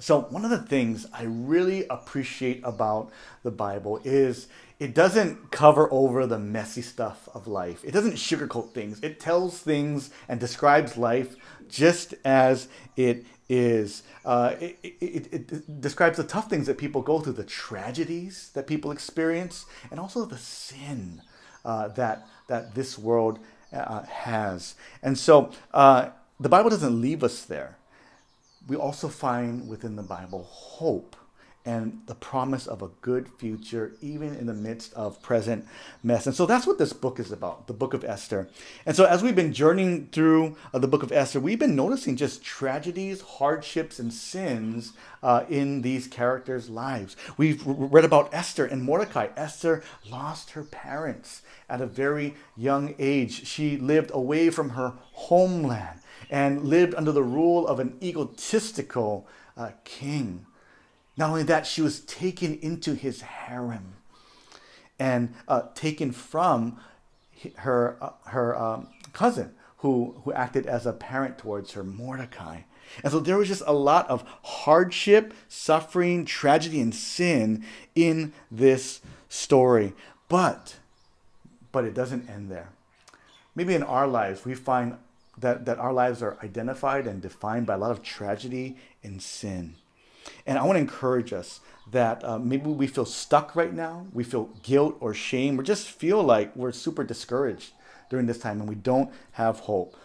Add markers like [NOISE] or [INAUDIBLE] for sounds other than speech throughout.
So, one of the things I really appreciate about the Bible is it doesn't cover over the messy stuff of life. It doesn't sugarcoat things. It tells things and describes life just as it is. Uh, it, it, it, describes the tough things that people go through, the tragedies that people experience, and also the sin uh, that that this world uh, has. And so uh, the Bible doesn't leave us there. We also find within the Bible hope and the promise of a good future, even in the midst of present mess. And so that's what this book is about, the book of Esther. And so as we've been journeying through uh, the book of Esther, we've been noticing just tragedies, hardships, and sins uh, in these characters' lives. We've read about Esther and Mordecai. Esther lost her parents at a very young age. She lived away from her homeland and lived under the rule of an egotistical uh, king. Not only that, she was taken into his harem and uh, taken from her, uh, her um, cousin, who, who acted as a parent towards her, Mordecai. And so there was just a lot of hardship, suffering, tragedy, and sin in this story. But, but it doesn't end there. Maybe in our lives, we find that, that our lives are identified and defined by a lot of tragedy and sin. And I want to encourage us that uh, maybe we feel stuck right now, we feel guilt or shame, or just feel like we're super discouraged during this time and we don't have hope.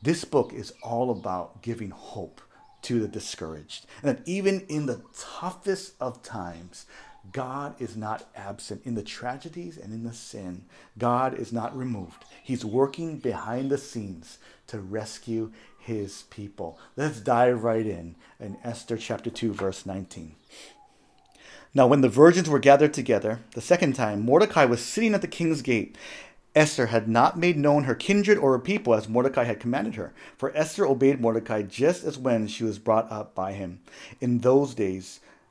This book is all about giving hope to the discouraged. And that even in the toughest of times, God is not absent in the tragedies and in the sin. God is not removed. He's working behind the scenes to rescue his people. Let's dive right in in Esther chapter 2 verse 19. Now when the virgins were gathered together the second time Mordecai was sitting at the king's gate. Esther had not made known her kindred or her people as Mordecai had commanded her, for Esther obeyed Mordecai just as when she was brought up by him. In those days,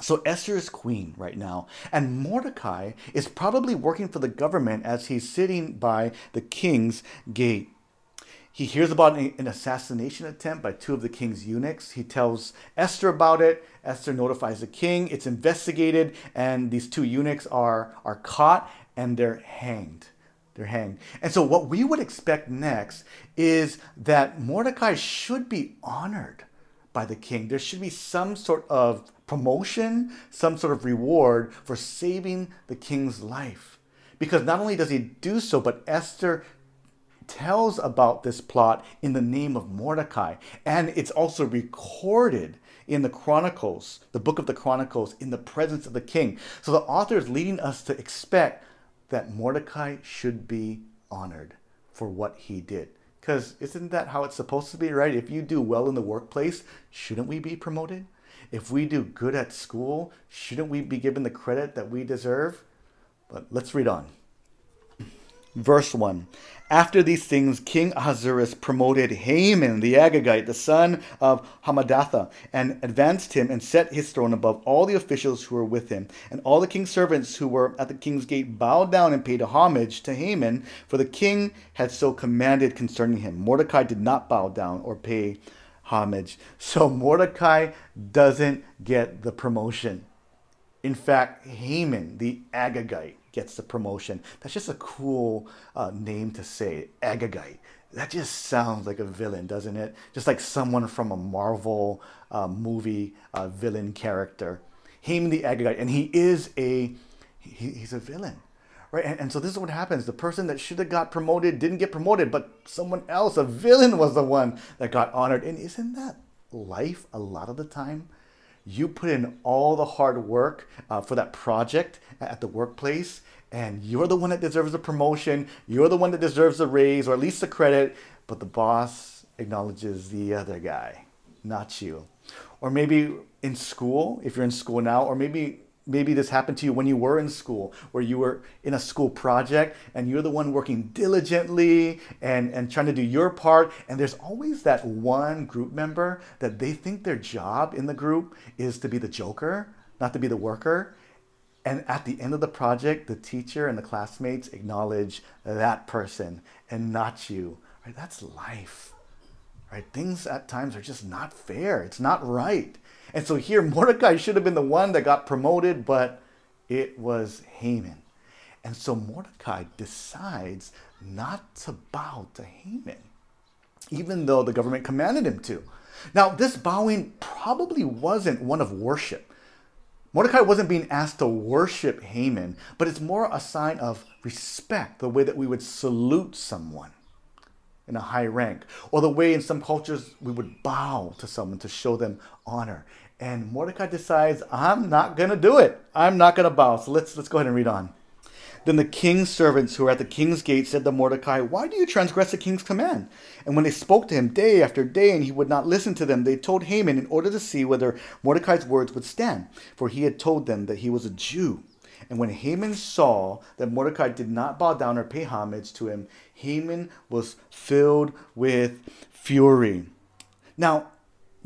So Esther is queen right now, and Mordecai is probably working for the government as he's sitting by the king's gate. He hears about an assassination attempt by two of the king's eunuchs. He tells Esther about it. Esther notifies the king. It's investigated, and these two eunuchs are, are caught and they're hanged. They're hanged. And so, what we would expect next is that Mordecai should be honored by the king. There should be some sort of promotion, some sort of reward for saving the king's life. Because not only does he do so, but Esther tells about this plot in the name of Mordecai. And it's also recorded in the Chronicles, the book of the Chronicles, in the presence of the king. So the author is leading us to expect that Mordecai should be honored for what he did. Because isn't that how it's supposed to be, right? If you do well in the workplace, shouldn't we be promoted? If we do good at school, shouldn't we be given the credit that we deserve? But let's read on. Verse 1 After these things, King Ahasuerus promoted Haman the Agagite, the son of Hammedatha, and advanced him and set his throne above all the officials who were with him. And all the king's servants who were at the king's gate bowed down and paid homage to Haman, for the king had so commanded concerning him. Mordecai did not bow down or pay homage. So Mordecai doesn't get the promotion. In fact, Haman the Agagite gets the promotion. That's just a cool uh, name to say, Agagite. That just sounds like a villain, doesn't it? Just like someone from a Marvel uh, movie uh, villain character. Haman the Agagite, and he is a he, he's a villain, right? And, and so this is what happens: the person that should have got promoted didn't get promoted, but someone else, a villain, was the one that got honored. And isn't that life a lot of the time? You put in all the hard work uh, for that project at the workplace, and you're the one that deserves a promotion. You're the one that deserves a raise or at least the credit, but the boss acknowledges the other guy, not you. Or maybe in school, if you're in school now, or maybe maybe this happened to you when you were in school, where you were in a school project and you're the one working diligently and, and trying to do your part. And there's always that one group member that they think their job in the group is to be the joker, not to be the worker. And at the end of the project, the teacher and the classmates acknowledge that person and not you. Right? That's life. Right? Things at times are just not fair. It's not right. And so here, [LAUGHS] Mordecai should have been the one that got promoted, but it was Haman. And so Mordecai decides not to bow to Haman, even though the government commanded him to. Now, this bowing probably wasn't one of worship. Mordecai wasn't being asked to worship Haman, but it's more a sign of respect, the way that we would salute someone in a high rank, or the way in some cultures we would bow to someone to show them honor. And Mordecai decides, I'm not going to do it. I'm not going to bow. So let's, let's go ahead and read on. Then the king's servants who were at the king's gate said to Mordecai, Why do you transgress the king's command? And when they spoke to him day after day and he would not listen to them, they told Haman in order to see whether Mordecai's words would stand, for he had told them that he was a Jew. And when Haman saw that Mordecai did not bow down or pay homage to him, Haman was filled with fury. Now,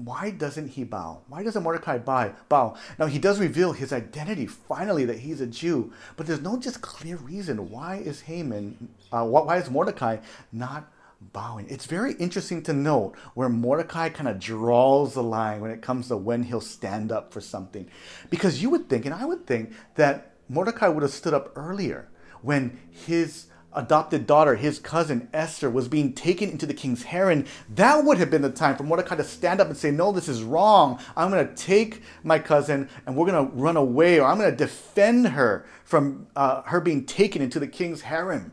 why doesn't he bow? Why doesn't Mordecai bow? Now he does reveal his identity finally that he's a Jew, but there's no just clear reason why is Haman, uh, why is Mordecai not bowing? It's very interesting to note where Mordecai kind of draws the line when it comes to when he'll stand up for something, because you would think, and I would think that Mordecai would have stood up earlier when his adopted daughter, his cousin Esther, was being taken into the king's harem, that would have been the time for Mordecai to stand up and say, No, this is wrong. I'm going to take my cousin and we're going to run away, or I'm going to defend her from uh, her being taken into the king's harem.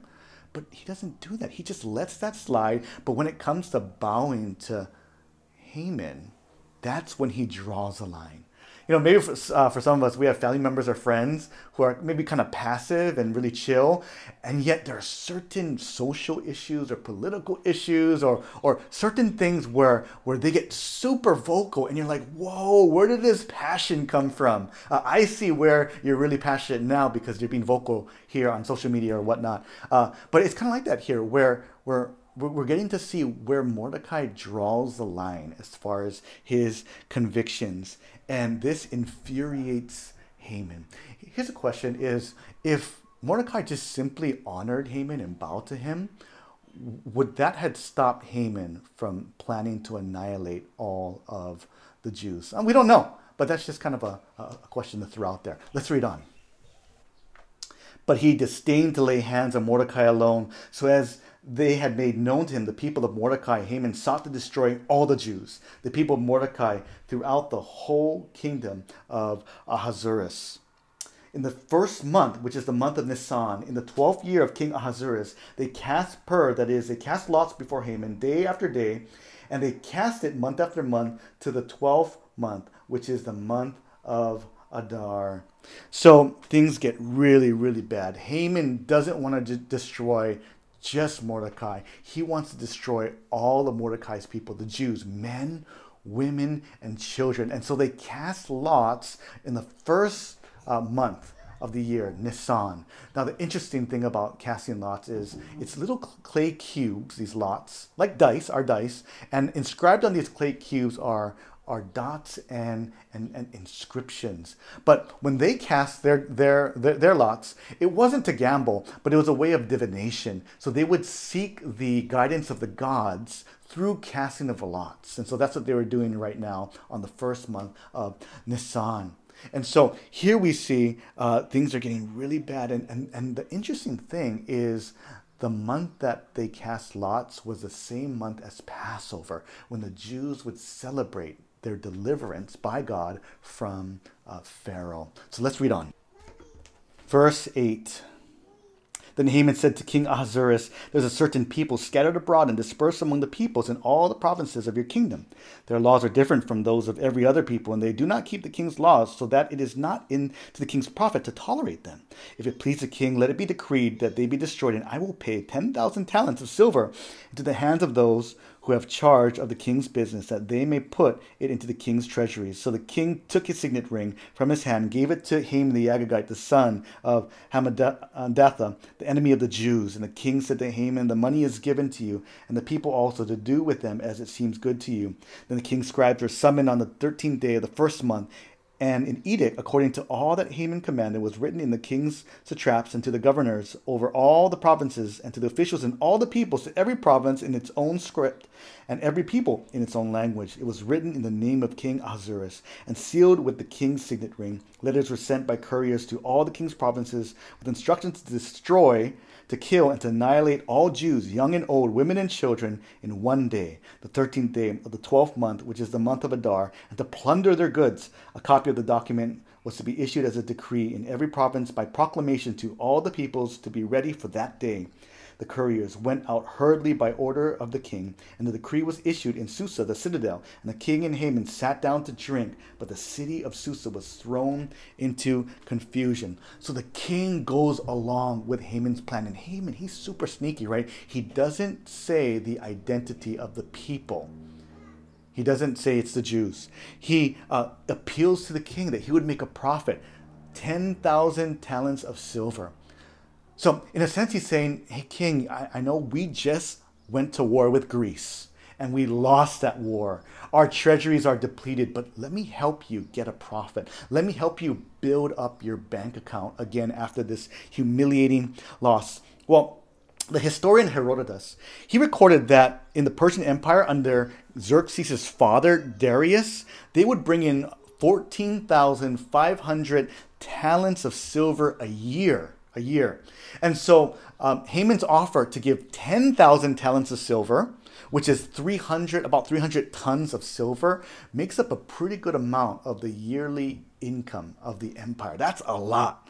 But he doesn't do that. He just lets that slide. But when it comes to bowing to Haman, that's when he draws a line you know, maybe for, uh, for some of us, we have family members or friends who are maybe kind of passive and really chill, and yet there are certain social issues or political issues or or certain things where where they get super vocal, and you're like, whoa, where did this passion come from? Uh, I see where you're really passionate now because you're being vocal here on social media or whatnot. Uh, but it's kind of like that here, where where we're getting to see where Mordecai draws the line as far as his convictions and this infuriates Haman. Here's a question is if Mordecai just simply honored Haman and bowed to him, would that have stopped Haman from planning to annihilate all of the Jews? And we don't know, but that's just kind of a, a question to throw out there. Let's read on. But he disdained to lay hands on Mordecai alone, so as they had made known to him the people of Mordecai, Haman sought to destroy all the Jews, the people of Mordecai, throughout the whole kingdom of Ahasuerus. In the first month, which is the month of Nisan, in the twelfth year of King Ahasuerus, they cast pur, that is, they cast lots before Haman day after day, and they cast it month after month to the twelfth month, which is the month of Adar. So things get really, really bad. Haman doesn't want to destroy just Mordecai. He wants to destroy all of Mordecai's people, the Jews, men, women, and children. And so they cast lots in the first uh, month of the year, Nisan. Now, the interesting thing about casting lots is it's little clay cubes, these lots, like dice, are dice, and inscribed on these clay cubes are are dots and, and, and inscriptions. But when they cast their, their, their, their, lots, it wasn't to gamble, but it was a way of divination. So they would seek the guidance of the gods through casting of lots. And so that's what they were doing right now on the first month of Nisan. And so here we see uh, things are getting really bad. And, and, and the interesting thing is the month that they cast lots was the same month as Passover, when the Jews would celebrate their deliverance by God from uh, Pharaoh. So let's read on. Verse 8. Then Haman said to King Ahasuerus, There's a certain people scattered abroad and dispersed among the peoples in all the provinces of your kingdom. Their laws are different from those of every other people, and they do not keep the king's laws, so that it is not in to the king's profit to tolerate them. If it please the king, let it be decreed that they be destroyed, and I will pay ten thousand talents of silver into the hands of those who have charge of the king's business, that they may put it into the king's treasuries. So the king took his signet ring from his hand, gave it to Haman the Agagite, the son of Hammedatha, the enemy of the Jews. And the king said to Haman, The money is given to you, and the people also to do with them as it seems good to you. Then the king's scribes were summoned on the thirteenth day of the first month, and an edict, according to all that Haman commanded, was written in the king's satraps and to the governors over all the provinces and to the officials and all the peoples, to every province in its own script and every people in its own language. It was written in the name of King Ahasuerus and sealed with the king's signet ring. Letters were sent by couriers to all the king's provinces with instructions to destroy to kill and to annihilate all Jews, young and old, women and children, in one day, the thirteenth day of the twelfth month, which is the month of Adar, and to plunder their goods. A copy of the document was to be issued as a decree in every province by proclamation to all the peoples to be ready for that day the couriers went out hurriedly by order of the king, and the decree was issued in Susa, the citadel. And the king and Haman sat down to drink, but the city of Susa was thrown into confusion. So the king goes along with Haman's plan. And Haman, he's super sneaky, right? He doesn't say the identity of the people. He doesn't say it's the Jews. He uh, appeals to the king that he would make a profit 10,000 talents of silver. So, in a sense, he's saying, Hey, King, I, I know we just went to war with Greece and we lost that war. Our treasuries are depleted, but let me help you get a profit. Let me help you build up your bank account again after this humiliating loss. Well, the historian Herodotus, he recorded that in the Persian Empire under Xerxes' father, Darius, they would bring in 14,500 talents of silver a year a year. And so um, Haman's offer to give 10,000 talents of silver, which is 300, about 300 tons of silver, makes up a pretty good amount of the yearly income of the empire. That's a lot.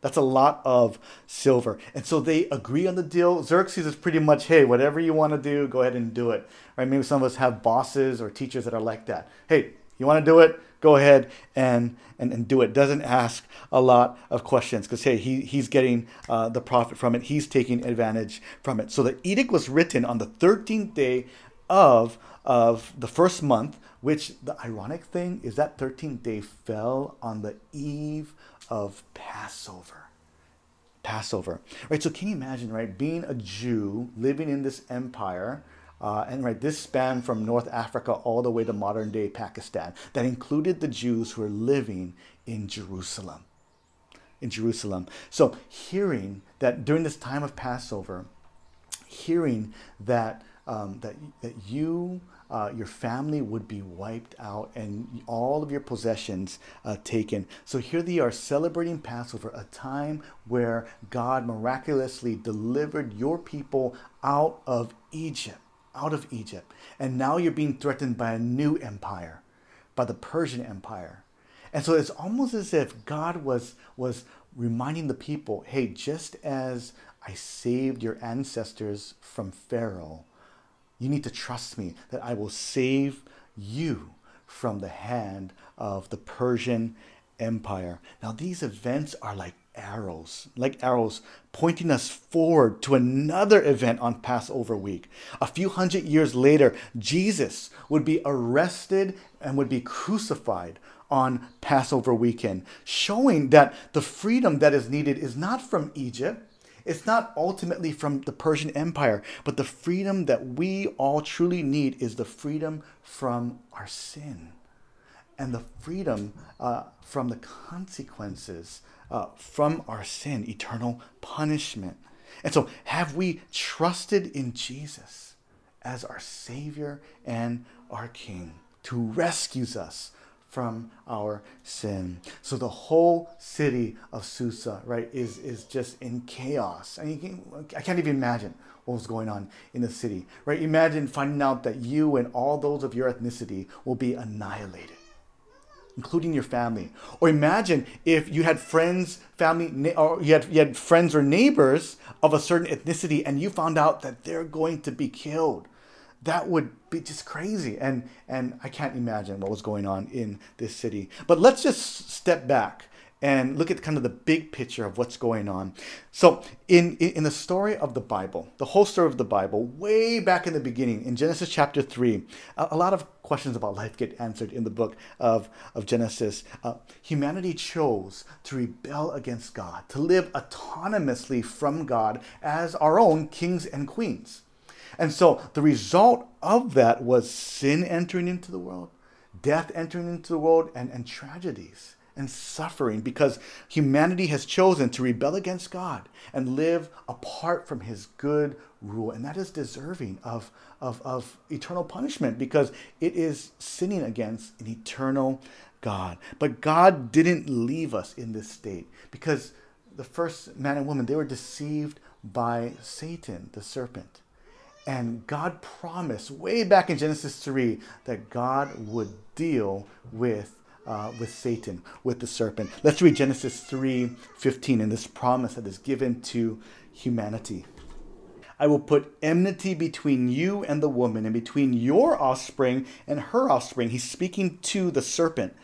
That's a lot of silver. And so they agree on the deal. Xerxes is pretty much, hey, whatever you want to do, go ahead and do it. Right? Maybe some of us have bosses or teachers that are like that. Hey, you want to do it? Go ahead and, and, and do it. Doesn't ask a lot of questions because, hey, he, he's getting uh, the profit from it. He's taking advantage from it. So the edict was written on the 13th day of, of the first month, which the ironic thing is that 13th day fell on the eve of Passover. Passover. Right? So can you imagine, right, being a Jew living in this empire uh, and right, this spanned from North Africa all the way to modern day Pakistan. That included the Jews who were living in Jerusalem. In Jerusalem. So, hearing that during this time of Passover, hearing that um, that that you, uh, your family would be wiped out and all of your possessions uh, taken. So here they are celebrating Passover, a time where God miraculously delivered your people out of Egypt out of Egypt. And now you're being threatened by a new empire, by the Persian Empire. And so it's almost as if God was, was reminding the people hey, just as I saved your ancestors from Pharaoh, you need to trust me that I will save you from the hand of the Persian Empire. Now, these events are like arrows, like arrows, pointing us forward to another event on Passover week. A few hundred years later, Jesus would be arrested and would be crucified on Passover weekend, showing that the freedom that is needed is not from Egypt. It's not ultimately from the Persian Empire, but the freedom that we all truly need is the freedom from our sin and the freedom uh, from the consequences uh, from our sin, eternal punishment. And so, have we trusted in Jesus as our Savior and our King to rescues us from our sin? So the whole city of Susa, right, is is just in chaos. I mean, I can't even imagine what was going on in the city, right? Imagine finding out that you and all those of your ethnicity will be annihilated including your family. Or imagine if you had friends, family, or you had, you had friends or neighbors of a certain ethnicity and you found out that they're going to be killed. That would be just crazy. And, and I can't imagine what was going on in this city. But let's just step back and look at kind of the big picture of what's going on. So, in, in the story of the Bible, the whole story of the Bible, way back in the beginning, in Genesis chapter 3, a, lot of questions about life get answered in the book of, of Genesis. Uh, humanity chose to rebel against God, to live autonomously from God as our own kings and queens. And so, the result of that was sin entering into the world, death entering into the world, and, and tragedies and suffering because humanity has chosen to rebel against God and live apart from his good rule. And that is deserving of, of, of eternal punishment because it is sinning against an eternal God. But God didn't leave us in this state because the first man and woman, they were deceived by Satan, the serpent. And God promised way back in Genesis 3 that God would deal with uh, with Satan, with the serpent. Let's read Genesis 3 15 and this promise that is given to humanity. I will put enmity between you and the woman, and between your offspring and her offspring. He's speaking to the serpent.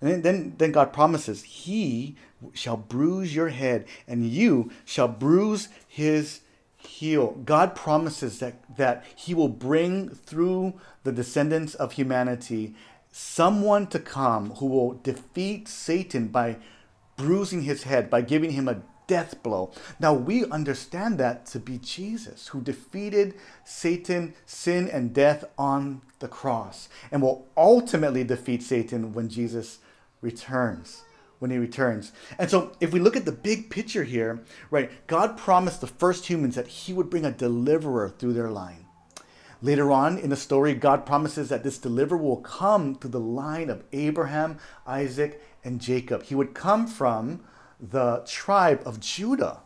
And then, then, then God promises, He shall bruise your head, and you shall bruise his heel. God promises that, that He will bring through the descendants of humanity someone to come who will defeat Satan by bruising his head, by giving him a death blow. Now we understand that to be Jesus, who defeated Satan, sin, and death on the cross, and will ultimately defeat Satan when Jesus returns. When he returns. And so, if we look at the big picture here, right, God promised the first humans that he would bring a deliverer through their line. Later on in the story, God promises that this deliverer will come through the line of Abraham, Isaac, and Jacob. He would come from the tribe of Judah.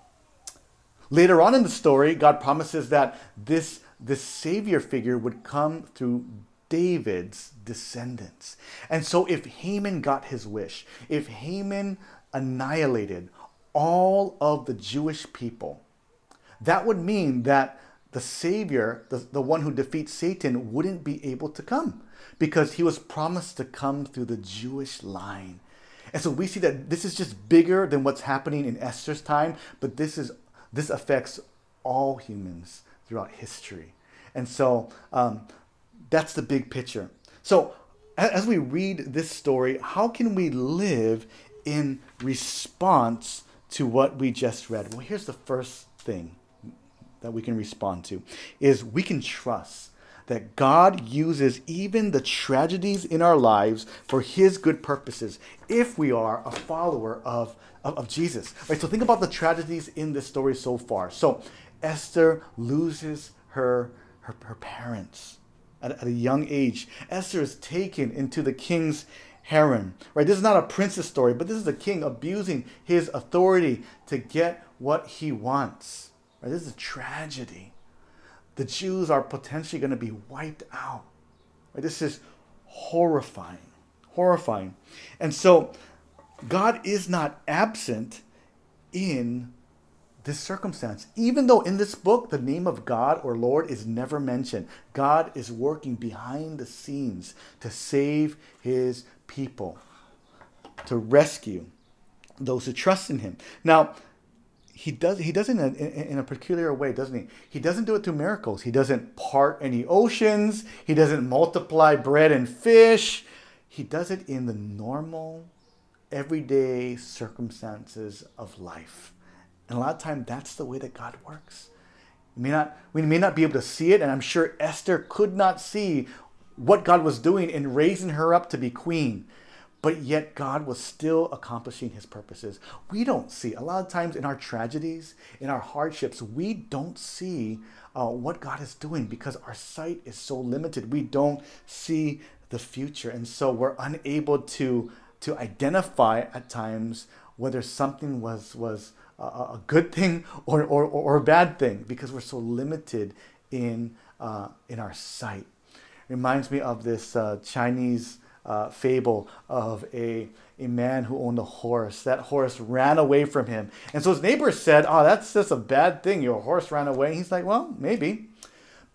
Later on in the story, God promises that this, this Savior figure would come through David's descendants. And so, if Haman got his wish, if Haman annihilated all of the Jewish people, that would mean that the Savior, the, the one who defeats Satan, wouldn't be able to come because he was promised to come through the Jewish line. And so we see that this is just bigger than what's happening in Esther's time, but this is this affects all humans throughout history. And so um, that's the big picture. So as we read this story, how can we live in response to what we just read? Well, here's the first thing that we can respond to is we can trust that God uses even the tragedies in our lives for his good purposes if we are a follower of, of, of, Jesus. Right? So think about the tragedies in this story so far. So Esther loses her, her, her parents at, at a young age. Esther is taken into the king's harem. Right? This is not a princess story, but this is the king abusing his authority to get what he wants. Right? This is a tragedy. The Jews are potentially going to be wiped out. Right? This is horrifying. Horrifying. And so God is not absent in this circumstance. Even though in this book the name of God or Lord is never mentioned, God is working behind the scenes to save his people, to rescue those who trust in him. Now, he does he does it in a, in a peculiar way, doesn't he? He doesn't do it through miracles. He doesn't part any oceans. He doesn't multiply bread and fish. He does it in the normal, everyday circumstances of life. And a lot of times that's the way that God works. We may not we may not be able to see it, and I'm sure Esther could not see what God was doing in raising her up to be queen but yet God was still accomplishing his purposes. We don't see, a lot of times in our tragedies, in our hardships, we don't see uh, what God is doing because our sight is so limited. We don't see the future. And so we're unable to, to identify at times whether something was, was a, good thing or, or, or a bad thing because we're so limited in, uh, in our sight. Reminds me of this uh, Chinese uh, fable of a, a man who owned a horse. That horse ran away from him. And so his neighbors said, Oh, that's just a bad thing. Your horse ran away. And he's like, Well, maybe.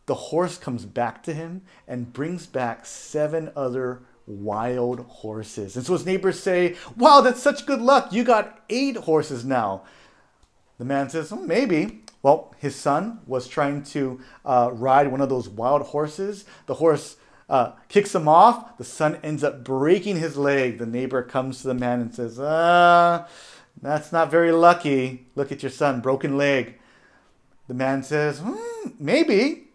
The horse comes back to him and brings back seven other wild horses. And so his neighbors say, Wow, that's such good luck. You got eight horses now. The man says, oh, Maybe. Well, his son was trying to uh, ride one of those wild horses. The horse uh, kicks him off. The son ends up breaking his leg. The neighbor comes to the man and says, Ah, that's not very lucky. Look at your son, broken leg. The man says, hmm, Maybe.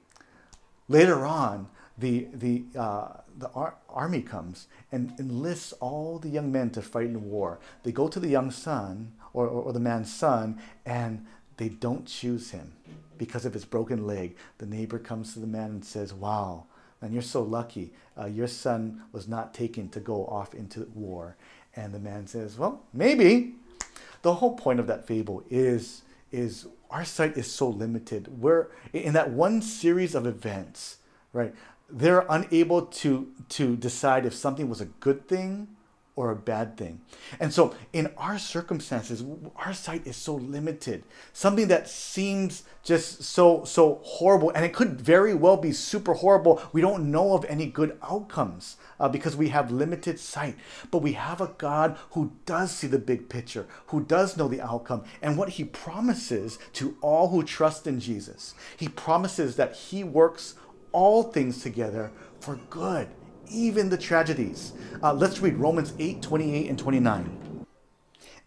Later on, the, the, uh, the ar- army comes and enlists all the young men to fight in war. They go to the young son or, or, or the man's son and they don't choose him because of his broken leg. The neighbor comes to the man and says, Wow, man, you're so lucky. Uh, your son was not taken to go off into war. And the man says, Well, maybe. The whole point of that fable is, is our sight is so limited. We're in that one series of events, right? They're unable to, to decide if something was a good thing or a bad thing. And so, in our circumstances, our sight is so limited. Something that seems just so so horrible, and it could very well be super horrible. We don't know of any good outcomes uh, because we have limited sight. But we have a God who does see the big picture, who does know the outcome, and what He promises to all who trust in Jesus. He promises that He works all things together for good even the tragedies. Uh, let's read Romans 8 28 and 29.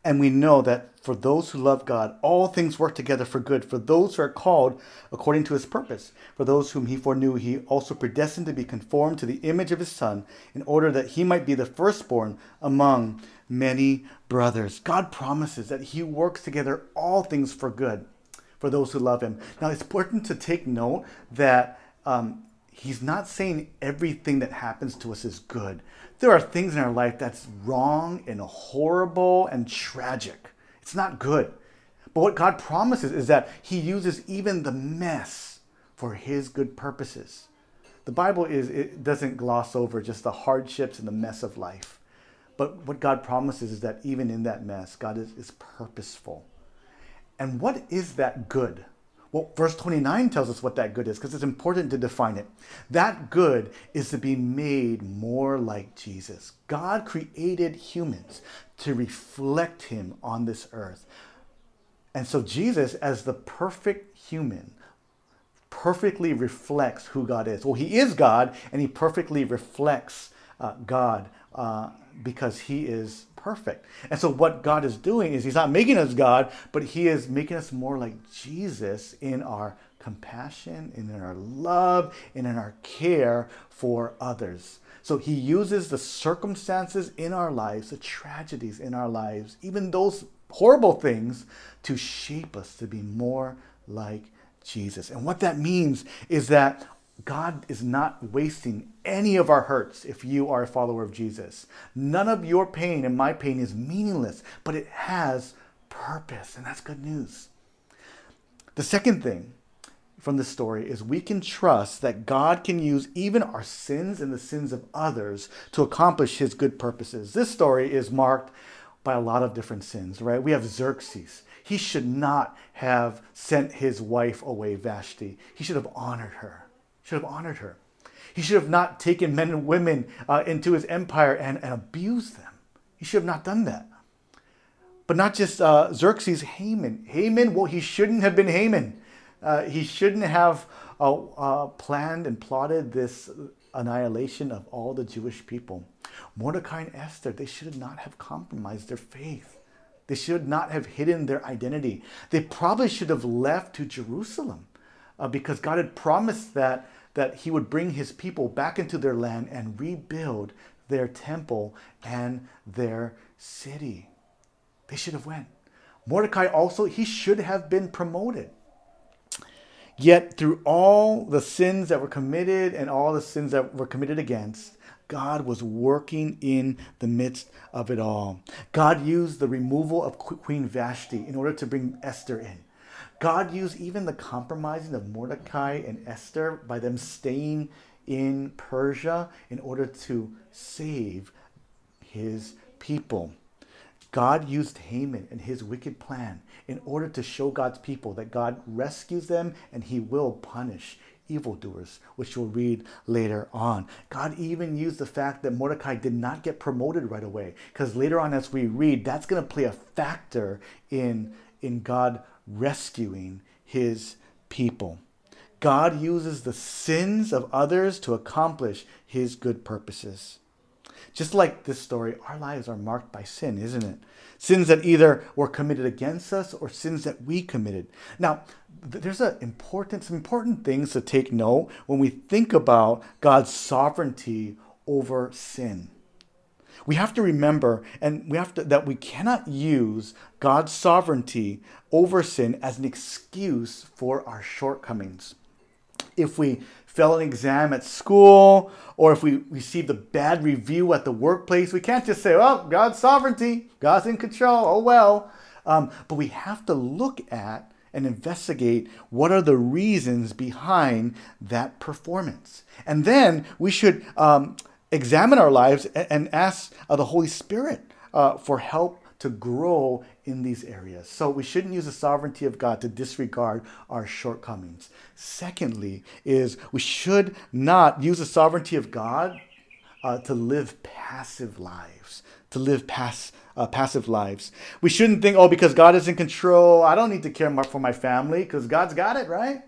And we know that for those who love God, all things work together for good, for those who are called according to his purpose. For those whom he foreknew, he also predestined to be conformed to the image of his Son, in order that he might be the firstborn among many brothers. God promises that he works together all things for good for those who love him. Now, it's important to take note that um, he's not saying everything that happens to us is good. There are things in our life that's wrong and horrible and tragic. It's not good. But what God promises is that he uses even the mess for his good purposes. The Bible is it doesn't gloss over just the hardships and the mess of life. But what God promises is that even in that mess, God is, is purposeful. And what is that good? Well, verse 29 tells us what that good is because it's important to define it. That good is to be made more like Jesus. God created humans to reflect him on this earth. And so Jesus, as the perfect human, perfectly reflects who God is. Well, he is God and he perfectly reflects uh, God uh, because he is perfect. And so what God is doing is he's not making us God, but he is making us more like Jesus in our compassion, and in our love, and in our care for others. So he uses the circumstances in our lives, the tragedies in our lives, even those horrible things to shape us to be more like Jesus. And what that means is that God is not wasting any of our hurts if you are a follower of Jesus. None of your pain and my pain is meaningless, but it has purpose, and that's good news. The second thing from this story is we can trust that God can use even our sins and the sins of others to accomplish his good purposes. This story is marked by a lot of different sins, right? We have Xerxes. He should not have sent his wife away, Vashti. He should have honored her should have honored her. He should have not taken men and women uh, into his empire and, and abused them. He should have not done that. But not just uh, Xerxes, Haman. Haman, well, he shouldn't have been Haman. Uh, he shouldn't have uh, uh, planned and plotted this annihilation of all the Jewish people. Mordecai and Esther, they should not have compromised their faith. They should not have hidden their identity. They probably should have left to Jerusalem uh, because God had promised that that he would bring his people back into their land and rebuild their temple and their city. They should have went. Mordecai also, he should have been promoted. Yet through all the sins that were committed and all the sins that were committed against, God was working in the midst of it all. God used the removal of Queen Vashti in order to bring Esther in. God used even the compromising of Mordecai and Esther by them staying in Persia in order to save his people. God used Haman and his wicked plan in order to show God's people that God rescues them and he will punish evildoers, which we'll read later on. God even used the fact that Mordecai did not get promoted right away, because later on, as we read, that's going to play a factor in, in God rescuing his people. God uses the sins of others to accomplish his good purposes. Just like this story, our lives are marked by sin, isn't it? Sins that either were committed against us or sins that we committed. Now, there's a important, some important things to take note when we think about God's sovereignty over sin. We have to remember, and we have to that we cannot use God's sovereignty over sin as an excuse for our shortcomings. If we fail an exam at school, or if we receive a bad review at the workplace, we can't just say, well, God's sovereignty, God's in control, oh well. Um, but we have to look at and investigate what are the reasons behind that performance. And then we should um, examine our lives and, ask uh, the Holy Spirit uh, for help to grow in these areas. So we shouldn't use the sovereignty of God to disregard our shortcomings. Secondly, is we should not use the sovereignty of God uh, to live passive lives, to live pass, uh, passive lives. We shouldn't think, oh, because God is in control, I don't need to care for my family because God's got it, right?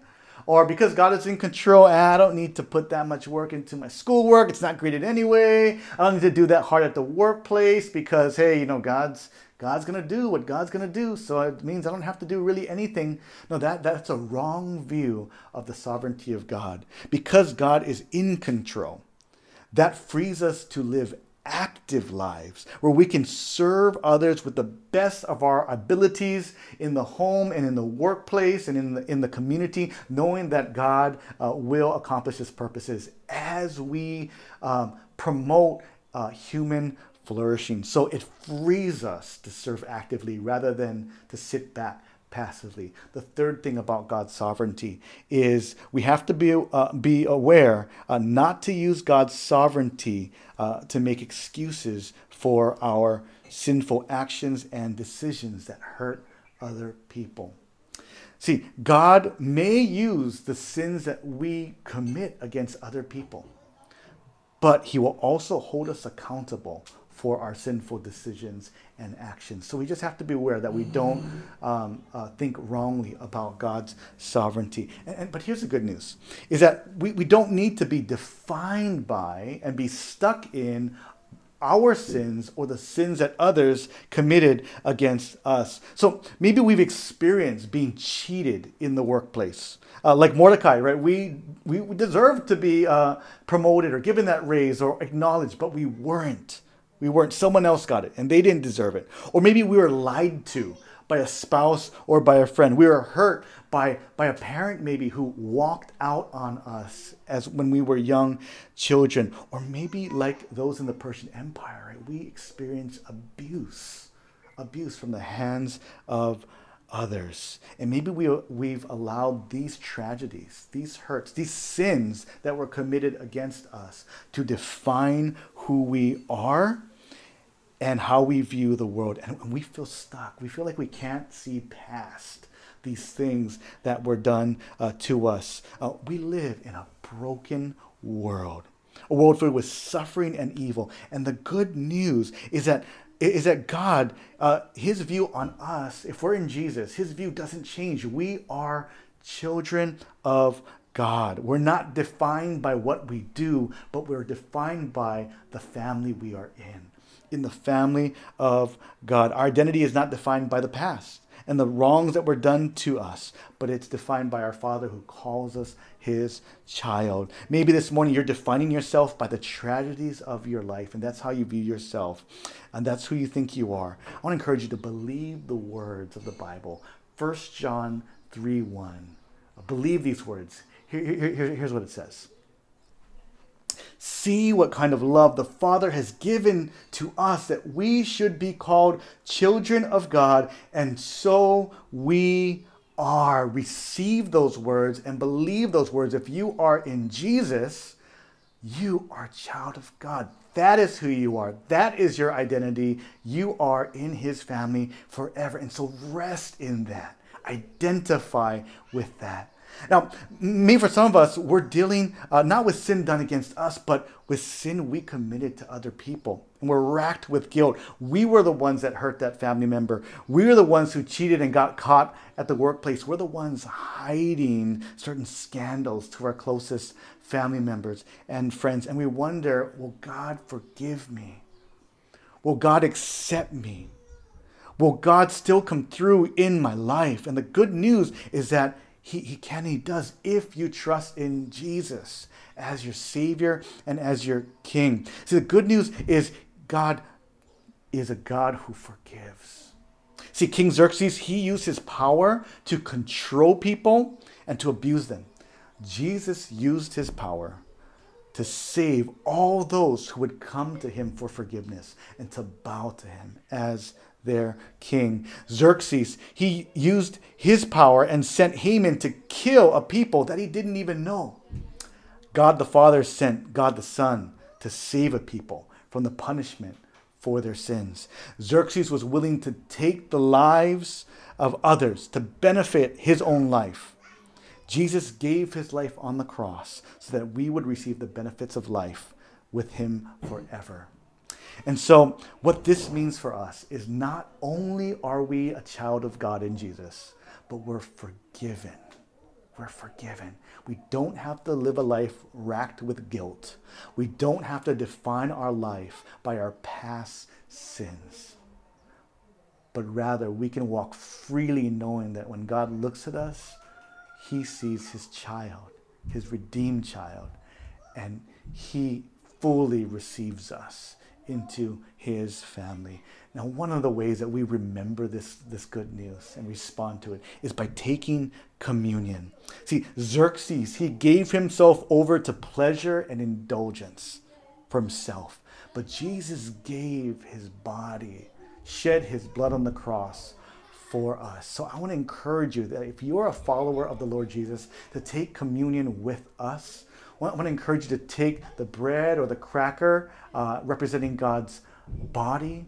Or because God is in control, eh, I don't need to put that much work into my schoolwork. It's not graded anyway. I don't need to do that hard at the workplace because, hey, you know, God's God's gonna do what God's gonna do, so it means I don't have to do really anything. No, that, that's a wrong view of the sovereignty of God. Because God is in control, that frees us to live active lives where we can serve others with the best of our abilities in the home and in the workplace and in the, in the community, knowing that God uh, will accomplish his purposes as we um, promote uh, human flourishing. So it frees us to serve actively rather than to sit back passively. The third thing about God's sovereignty is we have to be, uh, be aware uh, not to use God's sovereignty uh, to make excuses for our sinful actions and decisions that hurt other people. See, God may use the sins that we commit against other people, but He will also hold us accountable for our sinful decisions and actions. So we just have to be aware that we don't um, uh, think wrongly about God's sovereignty. And, and, but here's the good news is that we, we don't need to be defined by and be stuck in our sins or the sins that others committed against us. So maybe we've experienced being cheated in the workplace. Uh, like Mordecai, right? We, we deserved to be uh, promoted or given that raise or acknowledged, but we weren't. We weren't, someone else got it and they didn't deserve it. Or maybe we were lied to by a spouse or by a friend. We were hurt by, by a parent maybe who walked out on us as when we were young children. Or maybe like those in the Persian Empire, right? we experienced abuse, abuse from the hands of others. And maybe we, we've allowed these tragedies, these hurts, these sins that were committed against us to define who we are and how we view the world. And we feel stuck. We feel like we can't see past these things that were done uh, to us. Uh, we live in a broken world, a world filled with suffering and evil. And the good news is that is that God, uh, His view on us, if we're in Jesus, His view doesn't change. We are children of God. We're not defined by what we do, but we're defined by the family we are in in the family of God. Our identity is not defined by the past and the wrongs that were done to us, but it's defined by our Father who calls us his child. Maybe this morning you're defining yourself by the tragedies of your life, and that's how you view yourself, and that's who you think you are. I want to encourage you to believe the words of the Bible. 1 John 3 1. Believe these words. Here, here, here's what it says. See what kind of love the Father has given to us that we should be called children of God, and so we are. Receive those words and believe those words. If you are in Jesus, You are a child of God. That is who you are. That is your identity. You are in his family forever. And so rest in that. Identify with that. Now, me, for some of us, we're dealing uh, not with sin done against us, but with sin we committed to other people. And we're racked with guilt. We were the ones that hurt that family member. We were the ones who cheated and got caught at the workplace. We're the ones hiding certain scandals to our closest family members and friends. And we wonder, will God forgive me? Will God accept me? Will God still come through in my life? And the good news is that he, he can, he does, if you trust in Jesus as your Savior and as your King. See, the good news is God is a God who forgives. See, King Xerxes, he used his power to control people and to abuse them. Jesus used his power to save all those who would come to him for forgiveness and to bow to him as their king. Xerxes, he used his power and sent Haman to kill a people that he didn't even know. God the Father sent God the Son to save a people from the punishment for their sins. Xerxes was willing to take the lives of others to benefit his own life. Jesus gave his life on the cross so that we would receive the benefits of life with him forever. And so, what this means for us is not only are we a child of God in Jesus, but we're forgiven. We're forgiven. We don't have to live a life racked with guilt. We don't have to define our life by our past sins. But rather, we can walk freely knowing that when God looks at us, he sees his child, his redeemed child, and he fully receives us into his family. Now, one of the ways that we remember this, this good news and respond to it is by taking communion. See, Xerxes, he gave himself over to pleasure and indulgence for himself. But Jesus gave his body, shed his blood on the cross for us. So I want to encourage you that if you're a follower of the Lord Jesus, to take communion with us want to encourage you to take the bread or the cracker uh, representing God's body,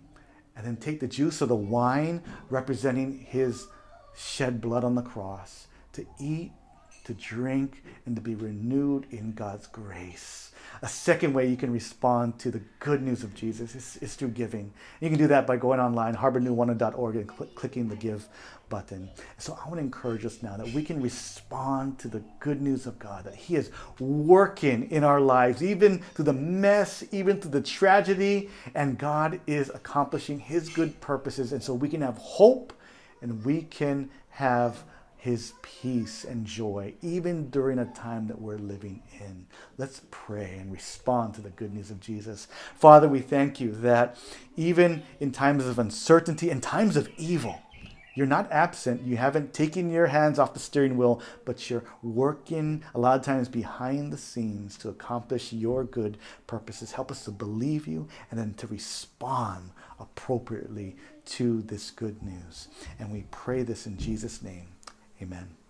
and then take the juice or the wine representing his shed blood on the cross to eat, to drink, and to be renewed in God's grace. A second way you can respond to the good news of Jesus is, is through giving. You can do that by going online, harbornew1.org, and cl- clicking the give button. So I want to encourage us now that we can respond to the good news of God, that He is working in our lives, even through the mess, even through the tragedy, and God is accomplishing His good purposes. And so we can have hope and we can have his peace and joy, even during a time that we're living in. Let's pray and respond to the good news of Jesus. Father, we thank you that even in times of uncertainty and times of evil, you're not absent. You haven't taken your hands off the steering wheel, but you're working a lot of times behind the scenes to accomplish your good purposes. Help us to believe you and then to respond appropriately to this good news. And we pray this in Jesus' name. Amen.